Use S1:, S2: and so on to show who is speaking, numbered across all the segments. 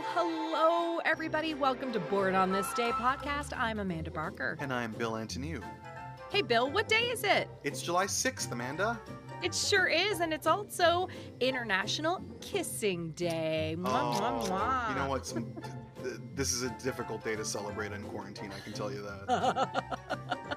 S1: Well, hello, everybody. Welcome to Born on This Day podcast. I'm Amanda Barker.
S2: And I'm Bill Antoniou.
S1: Hey, Bill, what day is it?
S2: It's July 6th, Amanda.
S1: It sure is, and it's also International Kissing Day. Mwah, oh, mwah, mwah.
S2: You know what? Some, th- this is a difficult day to celebrate in quarantine, I can tell you that.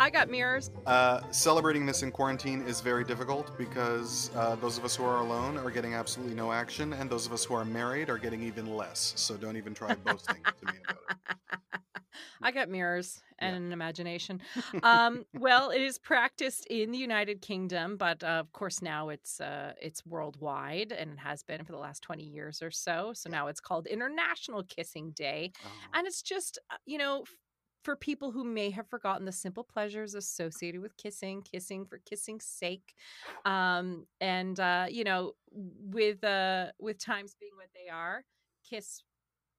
S1: I got mirrors.
S2: Uh, celebrating this in quarantine is very difficult because uh, those of us who are alone are getting absolutely no action, and those of us who are married are getting even less. So don't even try boasting to me about it.
S1: I got mirrors and
S2: Yeah.
S1: an imagination. Um, well, it is practiced in the United Kingdom, but uh, of course now it's uh, it's worldwide and it has been for the last twenty years or so. So now it's called International Kissing Day,
S2: Oh.
S1: and it's just uh, you know. For people who may have forgotten the simple pleasures associated with kissing, kissing for kissing's sake, um, and uh, you know, with uh, with times being what they are, kiss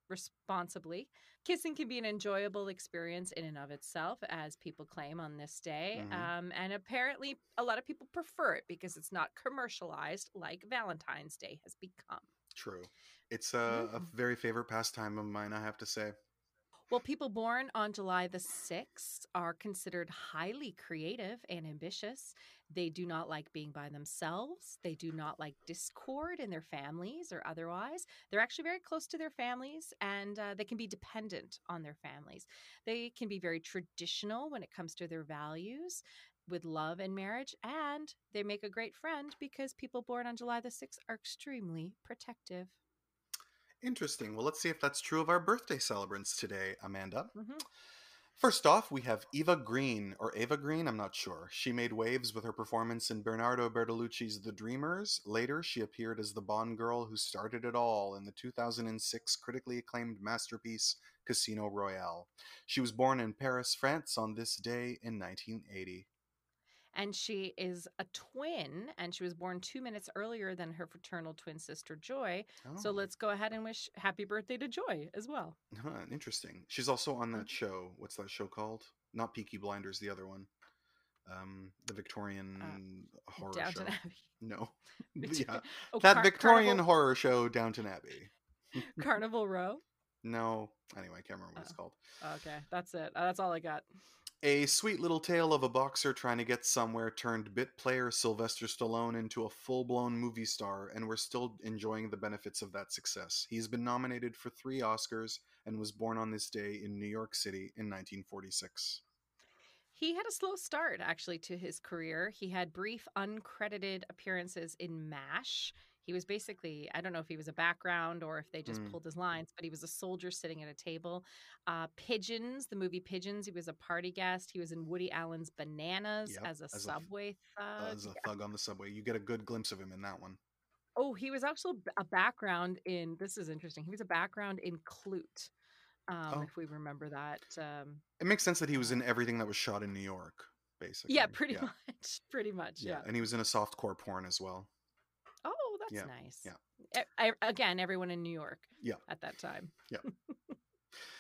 S1: responsibly. Kissing can be an enjoyable experience in and of itself, as people claim on this day.
S2: Mhm.
S1: Um, and apparently, a lot of people prefer it because it's not commercialized like Valentine's Day has become.
S2: True. It's a, a very favorite pastime of mine, I have to say.
S1: Well, people born on July the 6th are considered highly creative and ambitious. They do not like being by themselves. They do not like discord in their families or otherwise. They're actually very close to their families and uh, they can be dependent on their families. They can be very traditional when it comes to their values with love and marriage. And they make a great friend because people born on July the 6th are extremely protective.
S2: Interesting. Well, let's see if that's true of our birthday celebrants today, Amanda.
S1: Mhm.
S2: First off, we have Eva Green, or Ava Green, I'm not sure. She made waves with her performance in Bernardo Bertolucci's The Dreamers. Later, she appeared as the Bond girl who started it all in the 2006 critically acclaimed masterpiece Casino Royale. She was born in Paris, France on this day in 1980.
S1: And she is a twin and she was born two minutes earlier than her fraternal twin sister joy so
S2: Oh,
S1: let's go ahead and wish happy birthday to joy as well
S2: huh, interesting. She's also on
S1: Mm-hmm.
S2: that show. What's that show called? Not Peaky Blinders, the other one. Um, the Victorian horror
S1: Uh, downton
S2: show.
S1: abbey
S2: No. Yeah.
S1: oh,
S2: that
S1: Car-
S2: Victorian
S1: carnival,
S2: horror show, Downton Abbey.
S1: carnival row
S2: No, anyway, I can't remember what it's
S1: Oh.
S2: called.
S1: okay that's it Uh, that's all i got
S2: A sweet little tale of a boxer trying to get somewhere turned bit player Sylvester Stallone into a full blown movie star, and we're still enjoying the benefits of that success. He's been nominated for three Oscars and was born on this day in New York City in 1946.
S1: he had a slow start actually to his career he had brief uncredited appearances in mash he was basically i don't know if he was a background or if they just
S2: Mm.
S1: pulled his lines but he was a soldier sitting at a table uh, pigeons the movie pigeons he was a party guest he was in woody allen's bananas
S2: Yep,
S1: as a
S2: as a
S1: subway thug
S2: As a thug on the subway, you get a good glimpse of him in that one.
S1: oh he was also a background in this is interesting he was a background in Klute um,
S2: Oh.
S1: if we remember that um,
S2: It makes sense that he was in everything that was shot in New York, basically.
S1: yeah pretty
S2: yeah.
S1: much pretty much
S2: Yeah,
S1: yeah.
S2: and he was in a softcore porn as well.
S1: That's
S2: Yeah,
S1: nice
S2: yeah.
S1: I, again everyone in new york
S2: Yeah.
S1: at that time Yeah.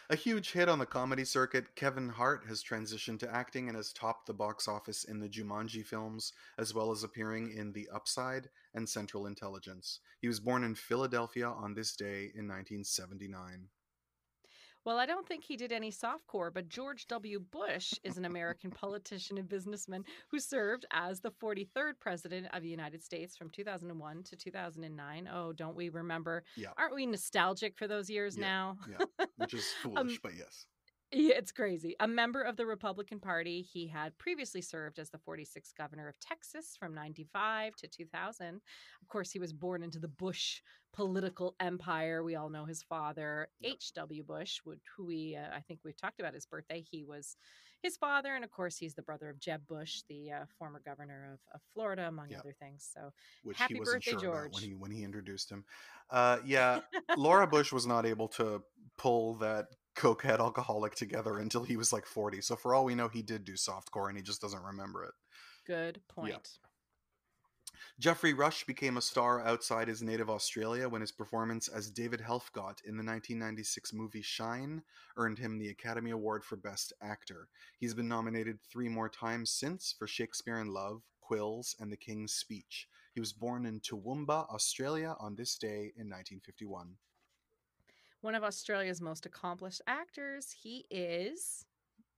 S2: A huge hit on the comedy circuit, Kevin Hart has transitioned to acting and has topped the box office in the Jumanji films, as well as appearing in The Upside and Central Intelligence. He was born in Philadelphia on this day in 1979.
S1: Well, I don't think he did any softcore, but George W. Bush is an American politician and businessman who served as the 43rd president of the United States from 2001 to 2009. Oh, don't we remember?
S2: Yeah.
S1: Aren't we nostalgic for those years
S2: Yeah.
S1: now?
S2: Yeah, which is um, foolish, but yes.
S1: Yeah, it's crazy. A member of the Republican Party, he had previously served as the 46th governor of Texas from 95 to 2000. Of course, he was born into the Bush political empire. We all know his father,
S2: Yep.
S1: H.W. Bush, would- who we, uh, I think we've talked about his birthday. He was his father. And of course, he's the brother of Jeb Bush, the uh, former governor of, of Florida, among
S2: Yep.
S1: other things. So
S2: Which
S1: Happy birthday,
S2: sure about when
S1: George.
S2: he when he introduced him. Uh, yeah, Laura Bush was not able to pull that cokehead alcoholic together until he was like 40. So for all we know, he did do softcore and he just doesn't remember it.
S1: good point.
S2: Geoffrey Rush became a star outside his native Australia when his performance as David Helfgott in the 1996 movie Shine earned him the Academy Award for Best Actor. He's been nominated three more times since for Shakespeare in Love, Quills, and The King's Speech. He was born in Toowoomba, Australia on this day in 1951.
S1: One of Australia's most accomplished actors. He is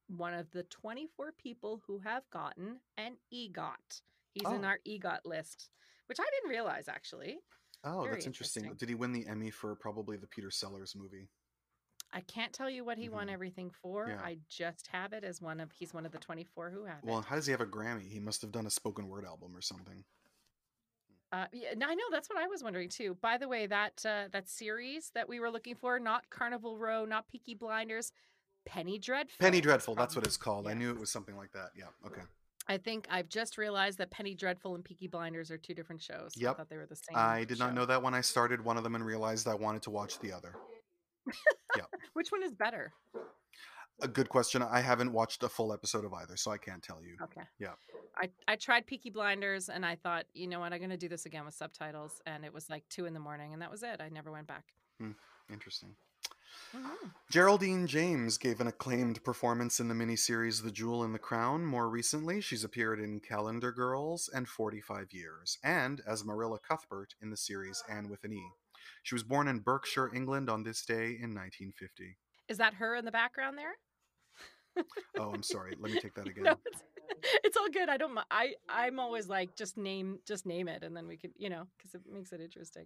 S1: one of the 24 people who have gotten an EGOT. He's in
S2: Oh.
S1: our EGOT list, which I didn't realize actually.
S2: Oh,
S1: Very
S2: that's interesting.
S1: interesting.
S2: Did he win the Emmy for probably the Peter Sellers movie?
S1: I can't tell you what he won
S2: Mhm.
S1: everything for.
S2: Yeah.
S1: I just have it as one of he's one of the 24 who have it.
S2: Well,
S1: it.
S2: how does he have a Grammy? He must have done a spoken word album or something.
S1: Uh, yeah, I know that's what I was wondering too. By the way, that uh, that series that we were looking for, not Carnival Row, not Peaky Blinders, Penny Dreadful.
S2: Penny Dreadful, that's what it's called. I knew it was something like that. Yeah, okay.
S1: I think I've just realized that Penny Dreadful and Peaky Blinders are two different shows. I thought they were the same.
S2: I did not know that when I started one of them and realized I wanted to watch the other.
S1: Which one is better?
S2: A good question. I haven't watched a full episode of either, so I can't tell you.
S1: Okay.
S2: Yeah.
S1: I, I tried Peaky Blinders and I thought, you know what, I'm going to do this again with subtitles. And it was like two in the morning and that was it. I never went back.
S2: Interesting.
S1: Mhm.
S2: Geraldine James gave an acclaimed performance in the miniseries The Jewel in the Crown. More recently, she's appeared in Calendar Girls and 45 Years, and as Marilla Cuthbert in the series Anne with an E. She was born in Berkshire, England on this day in 1950.
S1: Is that her in the background there?
S2: Oh, I'm sorry. Let me take that again.
S1: No, it's, it's all good. I don't. I I'm always like just name just name it, and then we could you know because it makes it interesting.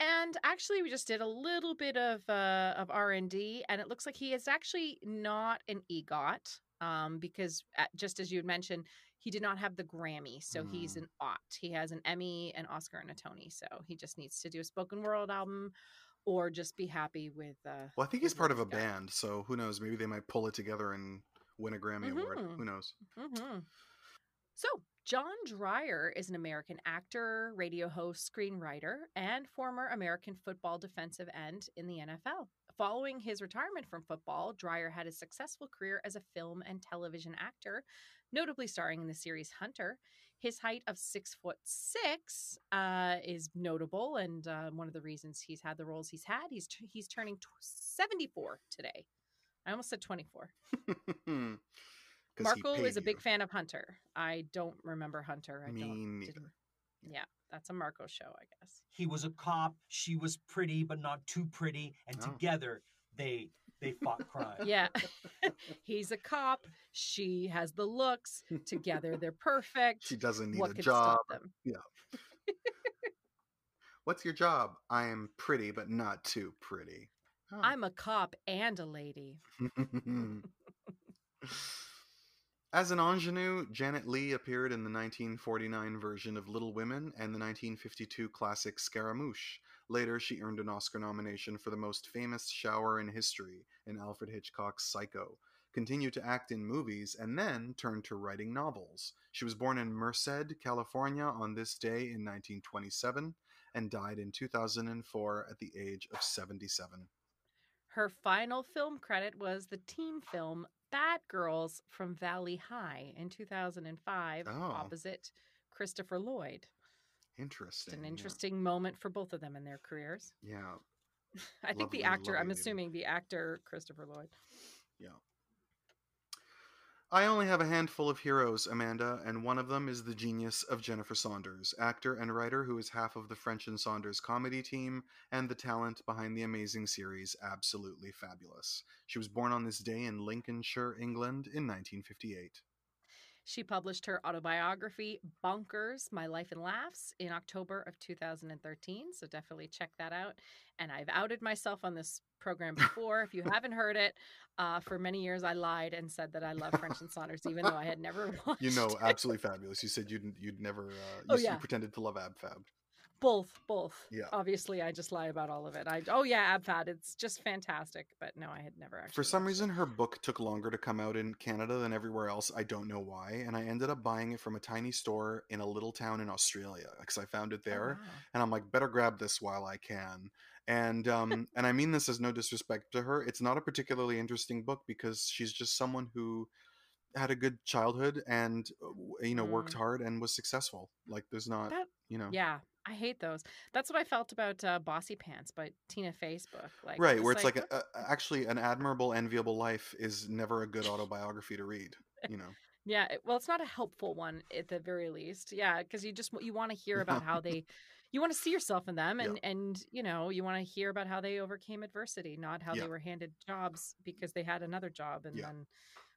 S1: And actually, we just did a little bit of uh, of R and D, and it looks like he is actually not an EGOT, um, because uh just as you had mentioned, he did not have the Grammy, so he's
S2: Mm.
S1: an OT. He has an Emmy, an Oscar, and a Tony. So he just needs to do a spoken word album, or just be happy with. Uh,
S2: Well, I think he's part of a
S1: he's
S2: band, so who knows? Maybe they might pull it together and win a Grammy Award.
S1: Mhm.
S2: Who knows?
S1: hmm So, John Dryer is an American actor, radio host, screenwriter, and former American football defensive end in the NFL. Following his retirement from football, Dryer had a successful career as a film and television actor, notably starring in the series Hunter. His height of six foot six uh, is notable, and uh, one of the reasons he's had the roles he's had. He's t- he's turning tw- seventy four today. I almost said twenty four.
S2: four. 'Cause
S1: Markle is a big
S2: you.
S1: fan of Hunter. I don't remember Hunter. I
S2: Me
S1: don't.
S2: neither.
S1: didn't- Yeah, that's a Marco show, I guess.
S3: He was a cop. She was pretty, but not too pretty, and
S2: Oh.
S3: together they they fought crime.
S1: Yeah, he's a cop. She has the looks. Together, they're perfect.
S2: She doesn't need
S1: what
S2: a
S1: could
S2: job.
S1: stop them?
S2: What's your job? I am pretty, but not too pretty. Oh.
S1: I'm a cop and a lady.
S2: As an ingenue, Janet Leigh appeared in the 1949 version of Little Women and the 1952 classic Scaramouche. Later, she earned an Oscar nomination for the most famous shower in history in Alfred Hitchcock's Psycho. Continued to act in movies and then turned to writing novels. She was born in Merced, California on this day in 1927 and died in 2004 at the age of 77.
S1: Her final film credit was the teen film Bad Girls from Valley High in 2005,
S2: Oh.
S1: opposite Christopher Lloyd.
S2: Interesting.
S1: It's an
S2: yeah.
S1: interesting moment for both of them in their careers.
S2: Yeah.
S1: I think
S2: Lovely,
S1: the actor, I'm assuming the actor Christopher Lloyd.
S2: Yeah. I only have a handful of heroes, Amanda, and one of them is the genius of Jennifer Saunders, actor and writer who is half of the French and Saunders comedy team and the talent behind the amazing series Absolutely Fabulous. She was born on this day in Lincolnshire, England in 1958.
S1: She published her autobiography, Bonkers My Life and Laughs, in October of 2013. So definitely check that out. And I've outed myself on this program before. if you haven't heard it, uh, for many years I lied and said that I love French and Saunders, even though I had never watched
S2: You know, absolutely fabulous. You said you'd you'd never. Uh, you,
S1: Oh,
S2: s- you
S1: yeah.
S2: pretended to love AbFab.
S1: Both, both.
S2: Yeah.
S1: Obviously, I just lie about all of it. I oh yeah, AbFad. It's just fantastic. But no, I had never actually.
S2: For some reason,
S1: it.
S2: her book took longer to come out in Canada than everywhere else. I don't know why. And I ended up buying it from a tiny store in a little town in Australia because I found it
S1: Oh,
S2: there.
S1: wow.
S2: And I'm like, better grab this while I can. And um, and I mean this as no disrespect to her. It's not a particularly interesting book because she's just someone who had a good childhood and uh, you know worked
S1: Mm.
S2: hard and was successful. Like there's not
S1: That-
S2: you know
S1: Yeah, I hate those. That's what I felt about uh, Bossy Pants by Tina Fey's book. Like,
S2: right where it's like, a, a, actually an admirable enviable life is never a good autobiography to read. You know.
S1: Yeah, well, it's not a helpful one at the very least. Yeah, because you just you want to hear about how they, you want to see yourself in them, and and you know you want to hear about how they overcame adversity, not how
S2: Yeah.
S1: they were handed jobs because they had another job and
S2: Yeah.
S1: then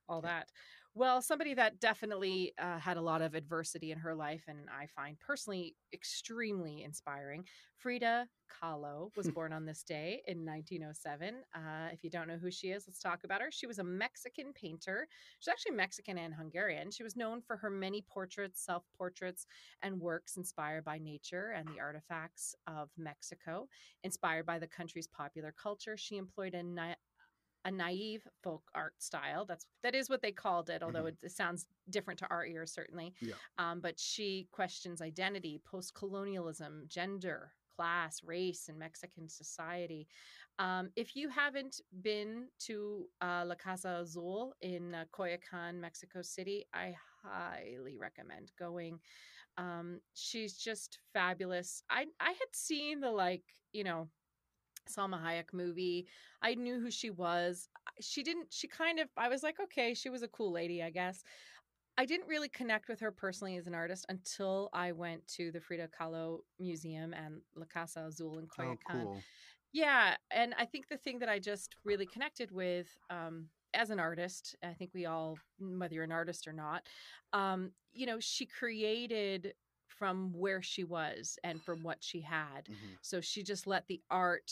S1: all
S2: Yeah.
S1: that. Well, somebody that definitely uh, had a lot of adversity in her life, and I find personally extremely inspiring. Frida Kahlo was born on this day in 1907. Uh, if you don't know who she is, let's talk about her. She was a Mexican painter. She's actually Mexican and Hungarian. She was known for her many portraits, self portraits, and works inspired by nature and the artifacts of Mexico. Inspired by the country's popular culture, she employed a na- a naive folk art style. That's that is what they called it, although
S2: Mhm.
S1: it, it sounds different to our ears certainly.
S2: Yeah.
S1: Um, but she questions identity, post colonialism, gender, class, race, in Mexican society. Um, if you haven't been to uh, La Casa Azul in uh, Coyoacan, Mexico City, I highly recommend going. Um, she's just fabulous. I I had seen the like you know Salma Hayek movie. I knew who she was. She didn't. She kind of. I was like, okay, she was a cool lady, I guess. I didn't really connect with her personally as an artist until I went to the Frida Kahlo Museum and La Casa Azul in
S2: Oh, cool.
S1: Yeah, and I think the thing that I just really connected with um, as an artist, I think we all, whether you're an artist or not, um, you know, she created from where she was and from what she had.
S2: Mhm.
S1: So she just let the art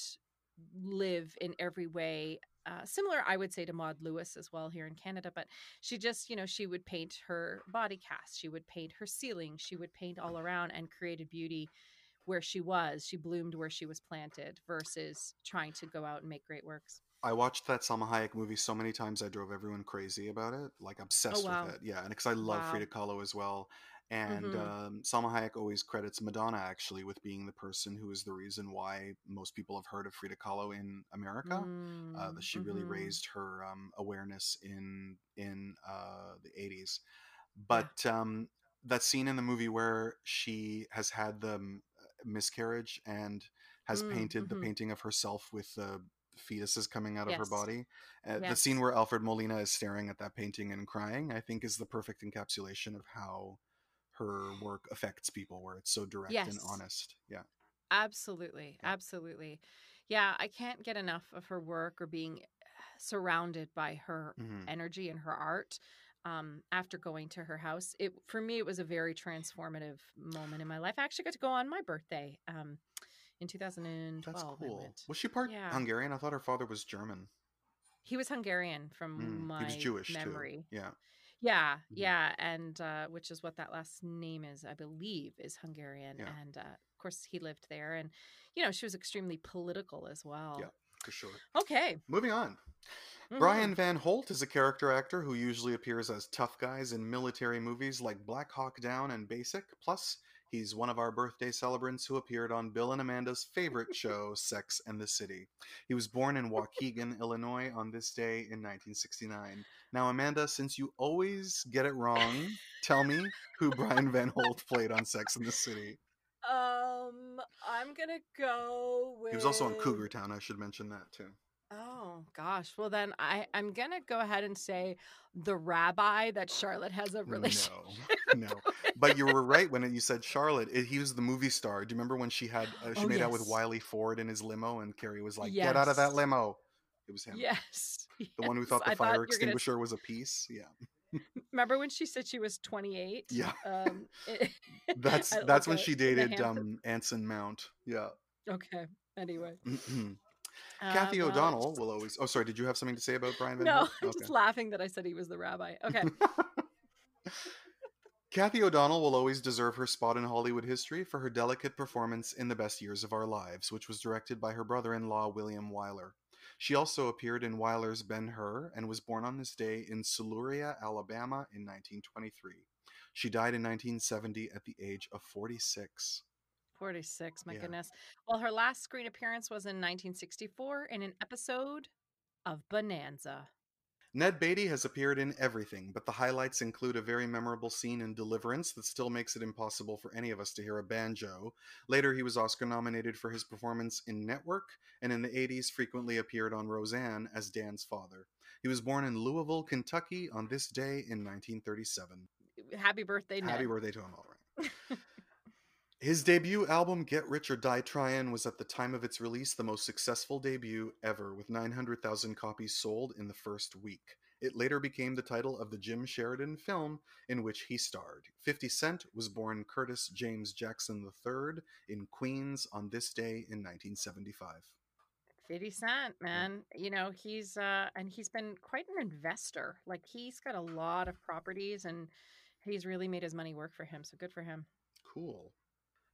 S1: live in every way. Uh, similar, I would say, to Maud Lewis as well here in Canada. But she just, you know, she would paint her body cast, she would paint her ceiling, she would paint all around and created beauty where she was. She bloomed where she was planted versus trying to go out and make great works.
S2: I watched that Salma Hayek movie so many times I drove everyone crazy about it, like obsessed
S1: wow.
S2: with it. Yeah, and because I love
S1: Wow.
S2: Frida Kahlo as well. And
S1: Mhm.
S2: um, Salma Hayek always credits Madonna actually with being the person who is the reason why most people have heard of Frida Kahlo in America. Uh,
S1: Mm,
S2: that she really
S1: mhm.
S2: raised her um, awareness in in uh, the 80s. But um, that scene in the movie where she has had the um, miscarriage and has
S1: Mm,
S2: painted the
S1: mhm.
S2: painting of herself with the fetuses coming out of her body. Uh, The scene where Alfred Molina is staring at that painting and crying, I think, is the perfect encapsulation of how her work affects people, where it's so direct and honest. Yeah.
S1: Absolutely.
S2: Yeah.
S1: Absolutely. Yeah, I can't get enough of her work or being surrounded by her
S2: Mhm.
S1: energy and her art. Um, after going to her house, it for me it was a very transformative moment in my life. I actually got to go on my birthday um, in 2012.
S2: That's cool. Was she part
S1: Yeah.
S2: Hungarian? I thought her father was German.
S1: He was Hungarian from
S2: Mm,
S1: my
S2: he was Jewish
S1: memory.
S2: too. Yeah.
S1: Yeah,
S2: Mhm.
S1: yeah, and uh, which is what that last name is, I believe, is Hungarian.
S2: Yeah.
S1: And uh, of course, he lived there, and you know, she was extremely political as well.
S2: Yeah. For sure.
S1: Okay.
S2: Moving on.
S1: Mhm.
S2: Brian Van Holt is a character actor who usually appears as tough guys in military movies like Black Hawk Down and Basic. Plus, he's one of our birthday celebrants who appeared on Bill and Amanda's favorite show, Sex and the City. He was born in Waukegan, Illinois on this day in 1969. Now, Amanda, since you always get it wrong, tell me who Brian Van Holt played on Sex and the City.
S1: Um, I'm gonna go with.
S2: He was also on Cougar Town, I should mention that too.
S1: Oh gosh. Well, then I I'm gonna go ahead and say the rabbi that Charlotte has a relationship.
S2: No, no. But you were right when you said Charlotte. It, he was the movie star. Do you remember when she had uh, she
S1: Oh,
S2: made out with. Wiley Ford in his limo, and Carrie was like, "Get out of that limo." It was him.
S1: Yes.
S2: The one who thought the
S1: I
S2: fire
S1: you were gonna-
S2: extinguisher was a piece. Yeah,
S1: Remember when she said she was 28?
S2: Yeah.
S1: Um, it-
S2: that's that's when
S1: a-
S2: she dated um, Anson Mount. Yeah.
S1: Okay. Anyway.
S2: Cathy
S1: Uh,
S2: O'Donnell will always. Oh, sorry. Did you have something to say about Brian Van
S1: No? I'm just laughing that I said he was the rabbi. Okay.
S2: Cathy O'Donnell will always deserve her spot in Hollywood history for her delicate performance in The Best Years of Our Lives, which was directed by her brother in law, William Wyler. She also appeared in Wyler's Ben Hur and was born on this day in Siluria, Alabama in 1923. She died in 1970 at the age of 46.
S1: 46, my
S2: Yeah.
S1: goodness. Well, her last screen appearance was in 1964 in an episode of Bonanza.
S2: Ned Beatty has appeared in everything, but the highlights include a very memorable scene in Deliverance that still makes it impossible for any of us to hear a banjo. Later, he was Oscar nominated for his performance in Network, and in the 80s frequently appeared on Roseanne as Dan's father. He was born in Louisville, Kentucky on this day in 1937.
S1: Happy birthday, Ned.
S2: Happy birthday to him, all right. His debut album, Get Rich or Die Tryin', was at the time of its release the most successful debut ever, with 900,000 copies sold in the first week. It later became the title of the Jim Sheridan film in which he starred. 50 Cent was born Curtis James Jackson III in Queens on this day in 1975.
S1: 50 Cent, man. You know, he's uh and he's been quite an investor. Like he's got a lot of properties and he's really made his money work for him. So good for him.
S2: Cool.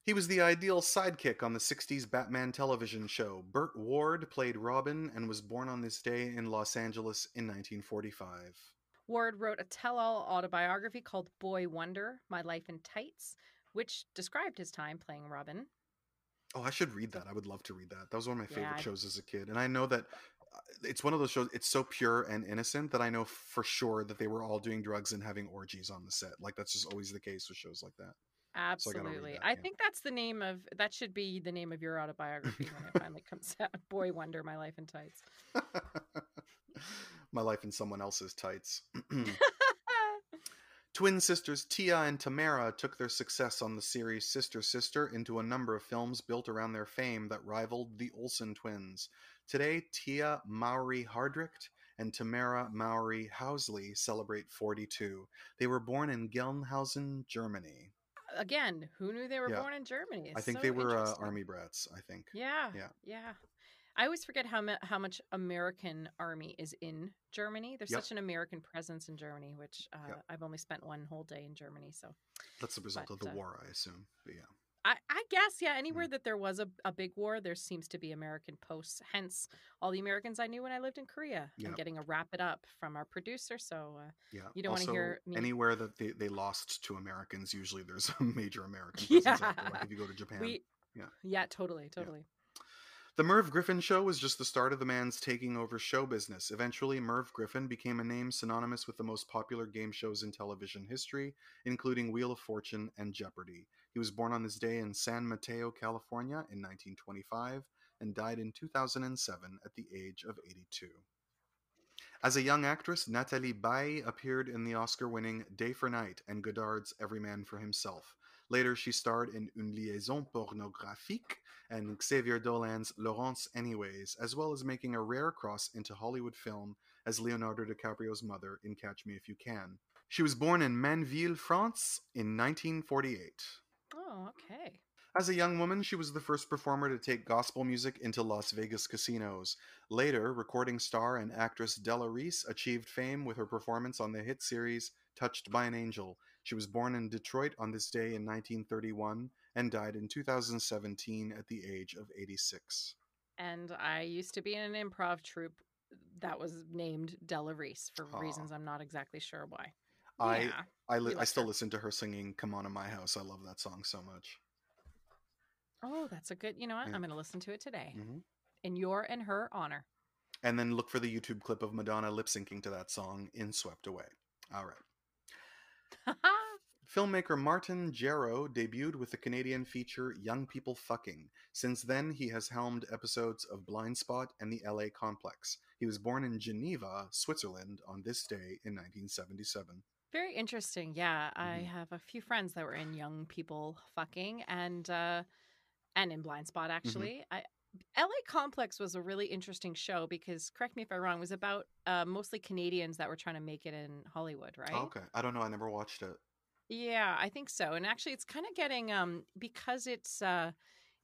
S2: He was the ideal sidekick on the 60s Batman television show. Burt Ward played Robin and was born on this day in Los Angeles in 1945.
S1: Ward wrote a tell all autobiography called Boy Wonder My Life in Tights, which described his time playing Robin.
S2: Oh, I should read that. I would love to read that. That was one of my favorite
S1: Yeah, I-
S2: shows as a kid. And I know that uh, it's one of those shows, it's so pure and innocent that I know for sure that they were all doing drugs and having orgies on the set. Like, that's just always the case with shows like that. So I
S1: Absolutely.
S2: that,
S1: I
S2: yeah.
S1: think that's the name of that should be the name of your autobiography when it finally comes out. Boy Wonder My Life in Tights.
S2: my life in someone else's tights. Twin sisters Tia and Tamara took their success on the series Sister Sister into a number of films built around their fame that rivaled the Olsen twins. Today, Tia Mowry Hardrict and Tamara Mowry Housley celebrate 42. They were born in Gelnhausen, Germany.
S1: Again, who knew they were
S2: Yeah.
S1: born in Germany?
S2: I think
S1: so
S2: they were uh, army brats, I think.
S1: Yeah,
S2: Yeah.
S1: yeah, I always forget how mu- how much American army is in Germany. There's
S2: Yep.
S1: such an American presence in Germany, which uh,
S2: Yep.
S1: I've only spent one whole day in Germany. So
S2: That's the result
S1: But,
S2: of the
S1: uh,
S2: war, I assume. But yeah.
S1: I, I guess yeah,
S2: Mm.
S1: anywhere that there was a, a big war, there seems to be American posts. Hence, all the Americans I knew when I lived in Korea. I'm getting a wrap it up from our producer. So uh,
S2: Yeah.
S1: You don't wanna hear me-
S2: anywhere that they, they lost to Americans, usually there's a major American presence out. Like
S1: Yeah.
S2: if you go to Japan.
S1: we,
S2: yeah.
S1: yeah, totally, totally.
S2: The Merv Griffin show was just the start of the man's taking over show business. Eventually, Merv Griffin became a name synonymous with the most popular game shows in television history, including Wheel of Fortune and Jeopardy. He was born on this day in San Mateo, California in 1925 and died in 2007 at the age of 82. As a young actress, Nathalie Baye appeared in the Oscar winning Day for Night and Godard's Every Man for Himself. Later, she starred in Une liaison pornographique and Xavier Dolan's Laurence Anyways, as well as making a rare cross into Hollywood film as Leonardo DiCaprio's mother in Catch Me If You Can. She was born in Mainneville, France in 1948.
S1: Oh, okay.
S2: As a young woman, she was the first performer to take gospel music into Las Vegas casinos. Later, recording star and actress Della Reese achieved fame with her performance on the hit series Touched by an Angel. She was born in Detroit on this day in 1931 and died in 2017 at the age of 86.
S1: And I used to be in an improv troupe that was named Della Reese for
S2: Aw.
S1: reasons I'm not exactly sure why.
S2: I
S1: yeah.
S2: I, li- I still
S1: her.
S2: listen to her singing "Come On in My House." I love that song so much.
S1: Oh, that's a good. You know what?
S2: Yeah.
S1: I'm going to listen to it today
S2: hmm
S1: in your and her honor.
S2: And then look for the YouTube clip of Madonna lip syncing to that song in "Swept Away." All right. Filmmaker Martin Gero debuted with the Canadian feature Young People Fucking. Since then, he has helmed episodes of Blind Spot and the LA Complex. He was born in Geneva, Switzerland, on this day in 1977.
S1: Very interesting. Yeah, I
S2: Mhm.
S1: have a few friends that were in Young People Fucking and uh and in Blind Spot
S2: Mm-hmm.
S1: actually. I LA Complex was a really interesting show because correct me if I'm wrong, was about uh, mostly Canadians that were trying to make it in Hollywood, right?
S2: Okay, I don't know. I never watched it.
S1: Yeah, I think so. And actually it's kind of getting um because it's uh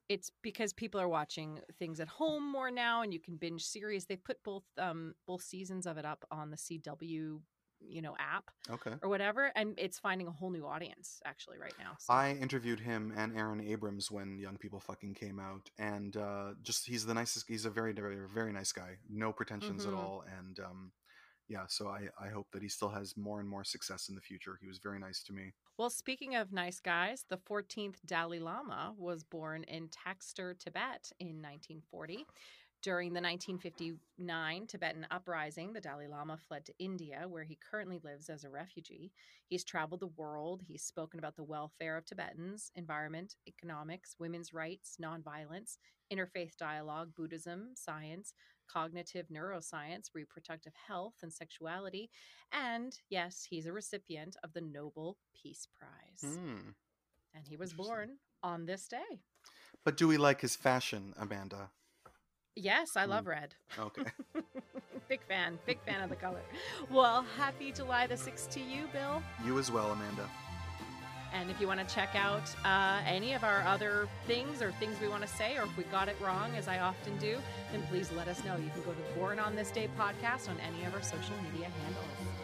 S1: it's because people are watching things at home more now and you can binge series. They put both um both seasons of it up on the CW, you know, app
S2: Okay.
S1: or whatever and it's finding a whole new audience actually right now. So
S2: I interviewed him and Aaron Abrams when Young People Fucking came out, and uh, just he's the nicest. He's a very, very, very nice guy. No pretensions
S1: Mhm.
S2: at all, and um, yeah. So I, I hope that he still has more and more success in the future. He was very nice to me.
S1: Well, speaking of nice guys, the 14th Dalai Lama was born in Taktser, Tibet in 1940. During the 1959 Tibetan uprising, the Dalai Lama fled to India, where he currently lives as a refugee. He's traveled the world. He's spoken about the welfare of Tibetans, environment, economics, women's rights, nonviolence, interfaith dialogue, Buddhism, science, cognitive neuroscience, reproductive health, and sexuality. And yes, he's a recipient of the Nobel Peace Prize.
S2: Hmm.
S1: And he was born on this day.
S2: But do we like his fashion, Amanda?
S1: Yes, I
S2: Hmm.
S1: love red.
S2: Okay.
S1: big fan, big fan of the color. Well, happy July the 6th to you, Bill.
S2: you as well, Amanda.
S1: And if you want to check out uh, any of our other things or things we want to say, or if we got it wrong, as I often do, then please let us know. You can go to Born on This Day podcast on any of our social media handles.